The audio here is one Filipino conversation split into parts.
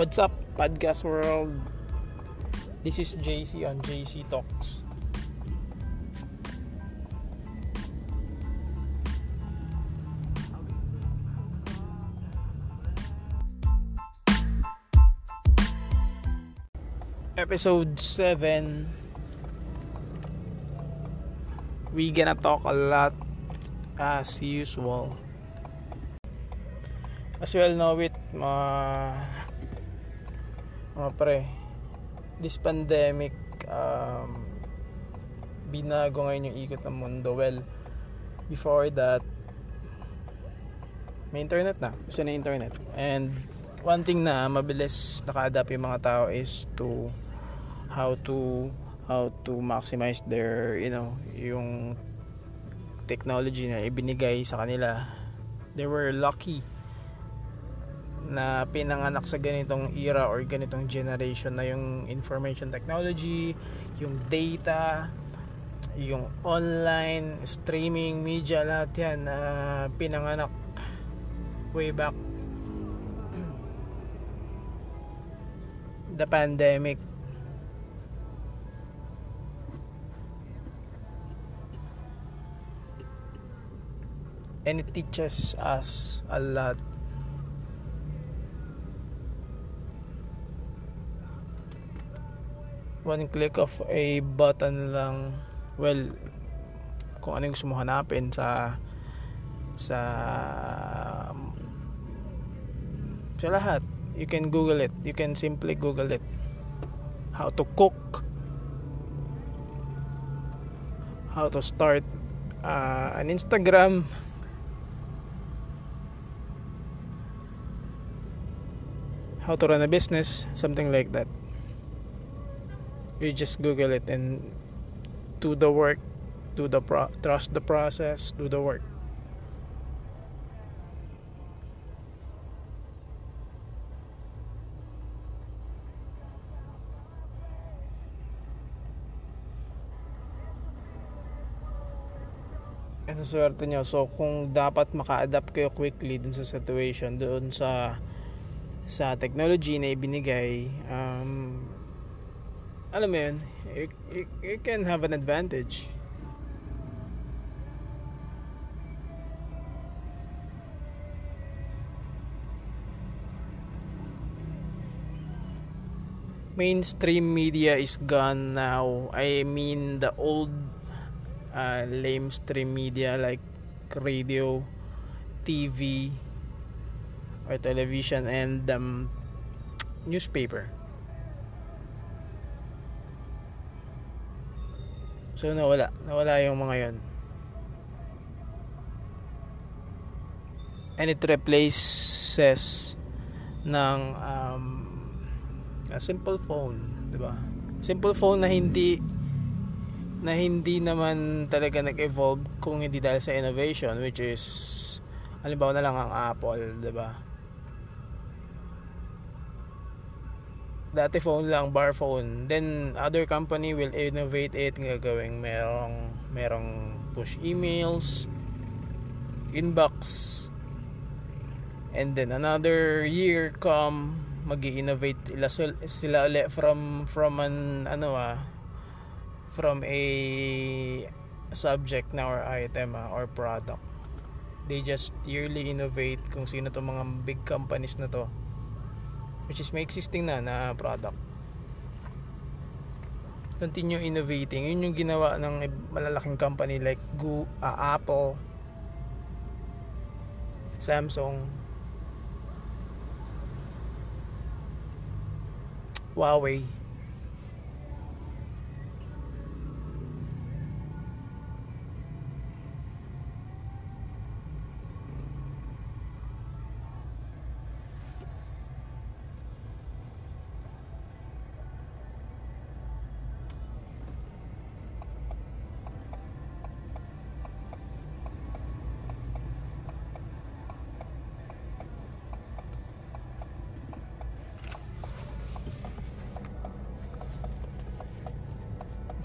What's up, podcast world? This is JC on JC Talks. Episode 7 We gonna talk a lot as usual As well know it mga mga pre this pandemic um, binago ngayon yung ikot ng mundo. Well before that may internet na. Gusto na internet. And one thing na mabilis naka-adapt yung mga tao is to how to how to maximize their you know yung technology na ibinigay sa kanila. They were lucky na pinanganak sa ganitong era or ganitong generation na yung information technology, yung data, yung online, streaming, media, lahat yan na pinanganak way back the pandemic. And it teaches us a lot one click of a button lang. Well kung ano yung gusto mo hanapin sa sa sa lahat you can google it. You can simply google it. How to cook. How to start uh, an instagram. How to run a business something like that you just google it and do the work do the pro- trust the process do the work. Ano swerte nyo? So kung dapat maka-adapt kayo quickly dun sa situation doon sa sa technology na ibinigay um, alam mo yun, you, you can have an advantage. Mainstream media is gone now. I mean the old uh, lamestream media like radio, TV, or television and um, newspaper So nawala, nawala yung mga yon. And it replaces ng um, a simple phone, 'di ba? Simple phone na hindi na hindi naman talaga nag-evolve kung hindi dahil sa innovation which is halimbawa na lang ang Apple, 'di ba? Dati phone lang bar phone. Then other company will innovate it nga gawing merong merong push emails inbox. And then another year come magi-innovate sila, sila ulit from from an ano ah from a subject na or item ah, or product. They just yearly innovate kung sino to mga big companies na to which is may existing na na product. Continue innovating. Yun yung ginawa ng malalaking company like Google, uh, Apple Samsung. Huawei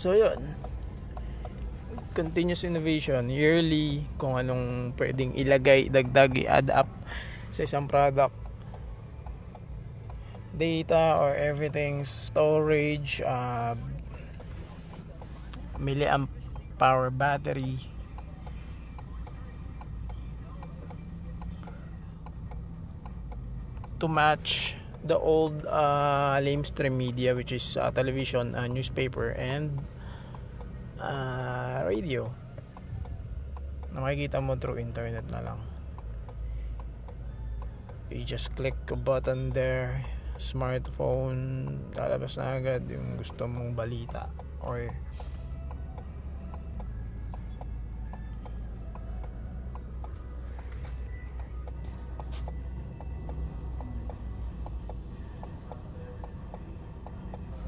So yun. Continuous innovation, yearly kung anong pwedeng ilagay, dagdag, i-add up sa isang product. data or everything storage uh, milliamp power battery to match the old uh, lamestream media which is uh, television uh, newspaper and uh, radio. Na makikita mo through internet na lang. You just click a button there smartphone lalabas na agad yung gusto mong balita or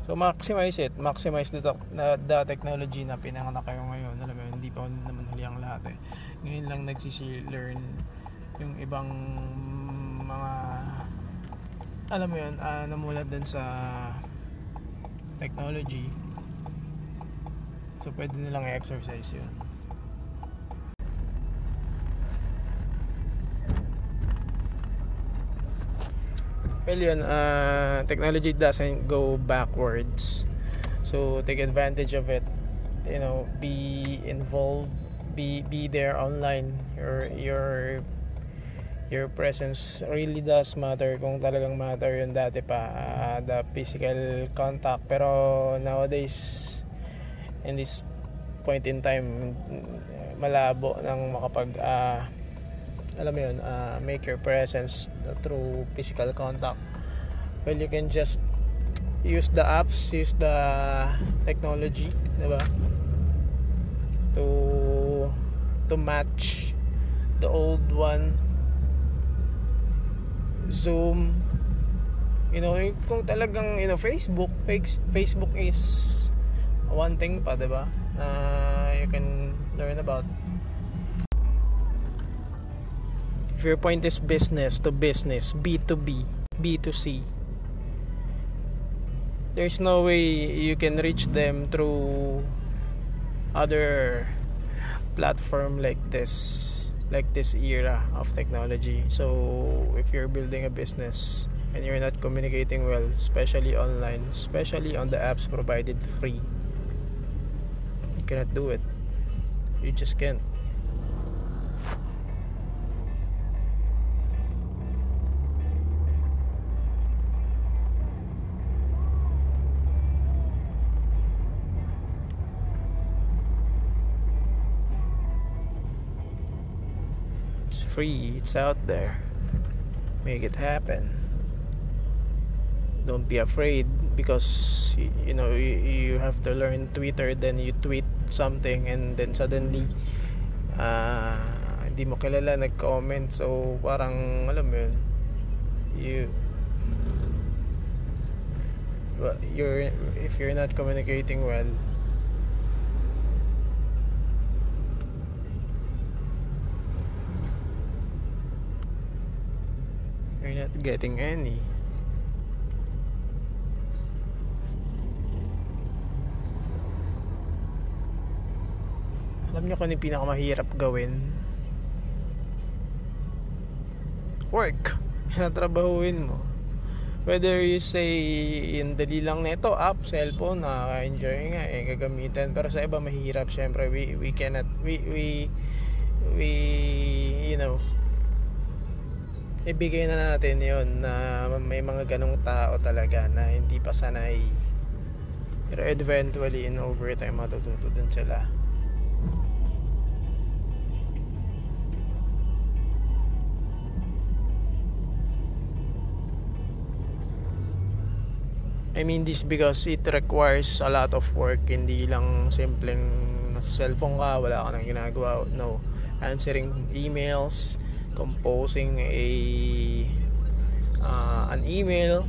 So maximize it, maximize the, the, the technology na pinanganak kayo ngayon. Alam mo, hindi pa naman huli ang lahat eh. Ngayon lang nagsisi-learn yung ibang mga alam mo yun, uh, namulat din sa technology. So pwede nilang i-exercise yun. Well yun, uh, technology doesn't go backwards. So take advantage of it. You know, be involved, be be there online. Your your your presence really does matter kung talagang matter yun dati pa uh, the physical contact pero nowadays in this point in time malabo nang makapag uh, alam mo yun, uh, make your presence through physical contact. Well, you can just use the apps, use the technology, di ba? To to match the old one Zoom you know kung talagang you know Facebook Facebook is one thing pa 'di ba uh, you can learn about if your point is business to business B2B B2C there's no way you can reach them through other platform like this like this era of technology. So if you're building a business and you're not communicating well especially online especially on the apps provided free you cannot do it. You just can't free. It's out there. Make it happen. Don't be afraid because you know you, have to learn twitter then you tweet something and then suddenly uh, hindi mo kilala nag-comment. So parang alam mo yun you you're if you're not communicating well not getting any. Alam niyo kung ano yung pinakamahirap gawin? Work. Natrabahuin mo. Whether you say in dali lang nito app, cellphone, nakaka-enjoy nga eh, gagamitin. Pero sa iba mahirap syempre. We, we cannot, we, we, we, you know, ibigay na natin yon na may mga ganong tao talaga na hindi pa sanay. Pero eventually in overtime matututo din sila. I mean this because it requires a lot of work hindi lang simpleng nasa cellphone ka wala ka nang ginagawa no. Answering emails composing a uh, an email.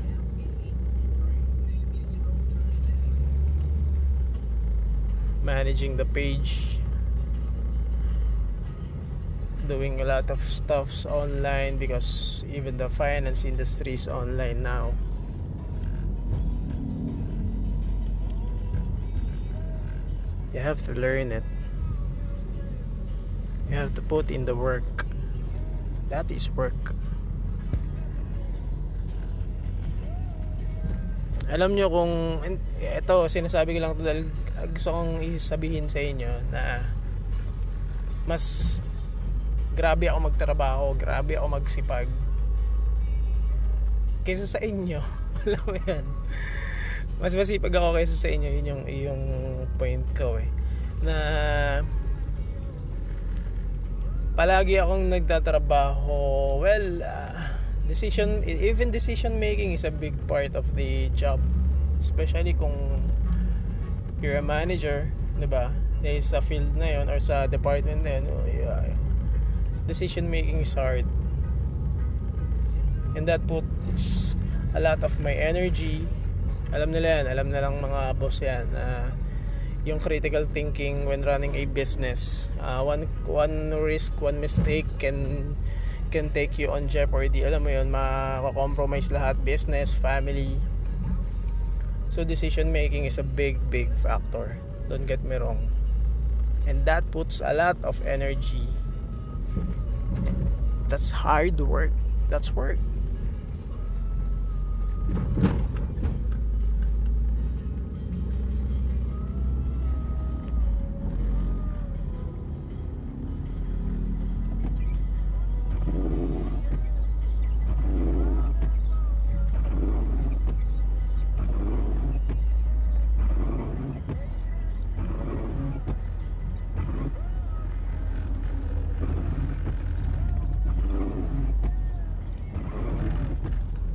Managing the page. Doing a lot of stuffs online because even the finance industry is online now. You have to learn it. You have to put in the work that is work. Alam nyo kung ito sinasabi ko lang to dahil gusto kong isabihin sa inyo na mas grabe ako magtrabaho grabe ako magsipag kaysa sa inyo. Alam mo yan. Mas masipag ako kaysa sa inyo. Yun yung, yung point ko eh. Na palagi akong nagtatrabaho. Well uh, decision even decision making is a big part of the job. Especially kung you're a manager 'di ba? Eh, sa field na yon or sa department na yun yeah, decision making is hard. And that puts a lot of my energy. Alam nila yan alam na lang mga boss yan uh, yung critical thinking when running a business. Uh, one one risk one mistake can can take you on jeopardy. Alam mo yun makakompromise lahat business, family. So decision making is a big big factor. Don't get me wrong. And that puts a lot of energy. That's hard work. That's work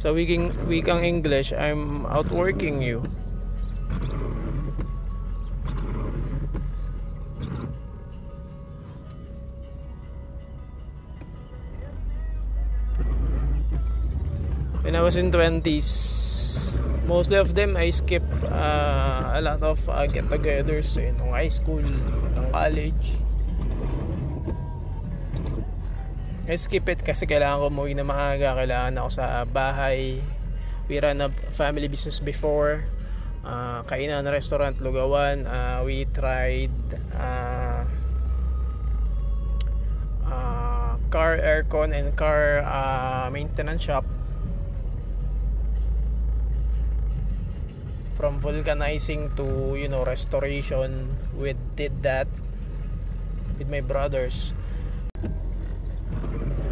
Sa wikang, wikang English, I'm outworking you. When I was in 20s, mostly of them I skip uh, a lot of uh, get-togethers eh, nung high school, college. I skip it kasi kailangan ko umuwi na maaga. Kailangan ako sa bahay. We ran a family business before. Uh, kainan restaurant lugawan. Uh, we tried uh, uh, car aircon and car uh, maintenance shop. From vulcanizing to you know restoration we did that with my brothers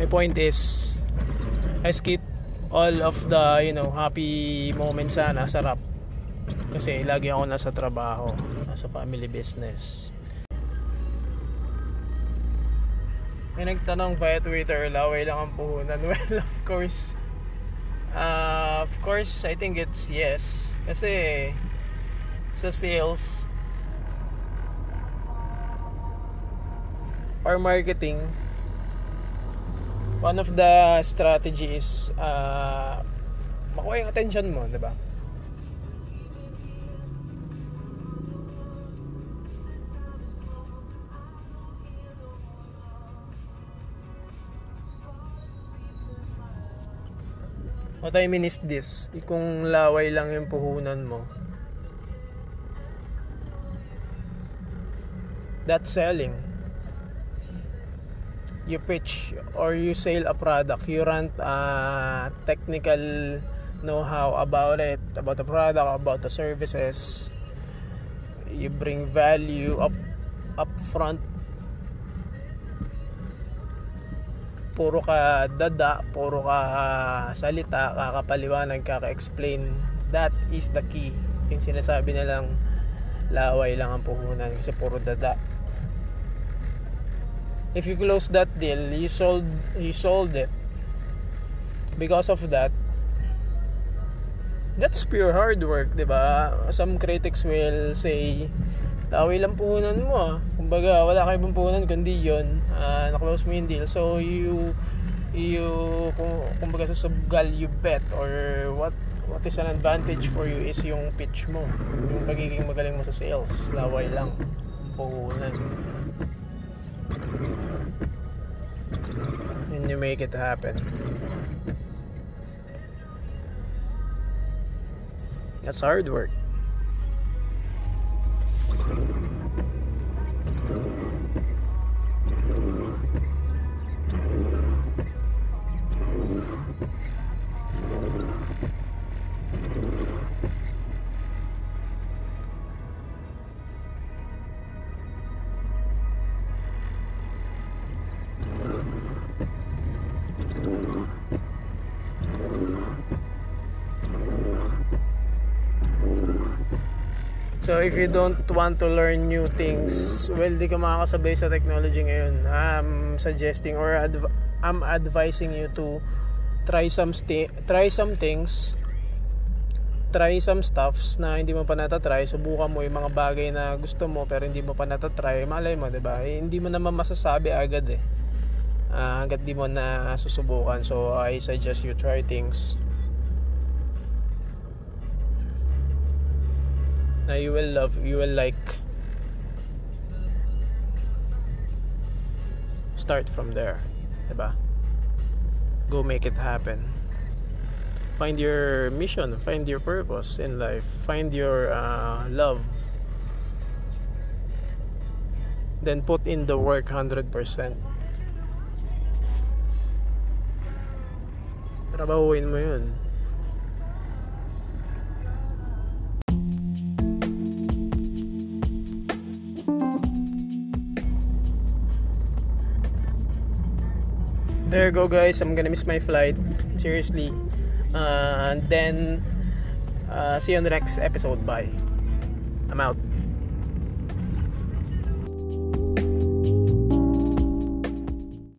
my point is I skip all of the you know happy moments sana sarap kasi lagi ako nasa trabaho nasa family business. May nagtanong via Twitter laway lang ang puhunan. Well of course uh, of course I think it's yes. Kasi sa sales or marketing one of the strategy is uh, makuha yung attention mo, di ba? What I mean is this, kung laway lang yung puhunan mo, that's selling you pitch or you sell a product you run uh, technical know-how about it about the product about the services. You bring value up up front. Puro ka dada puro ka salita kakapaliwanag kaka-explain. That is the key. Yung sinasabi nilang laway lang ang puhunan kasi puro dada if you close that deal you sold you sold it. Because of that that's pure hard work di ba? Some critics will say taway lang puhunan mo ah. kumbaga wala ibang puhunan kundi yun. Uh, na-close mo yung deal. So you you kumbaga sa subgal you bet or what what is an advantage for you is yung pitch mo. Yung pagiging magaling mo sa sales. Laway lang. Puhunan and you make it happen. That's hard work So if you don't want to learn new things, well, di ka makakasabay sa technology ngayon. I'm suggesting or adv- I'm advising you to try some sti- try some things try some stuffs na hindi mo pa natatry. Subukan mo yung mga bagay na gusto mo pero hindi mo pa natatry. Malay mo 'di ba? Eh, hindi mo naman masasabi agad eh. Uh, hanggat di mo na susubukan. So I suggest you try things na you will love you will like start from there, ba go make it happen. Find your mission find your purpose in life find your uh, love. Then put in the work 100% trabahuin mo yun there go guys. I'm gonna miss my flight. Seriously. Uh, and then uh, see you on the next episode. Bye. I'm out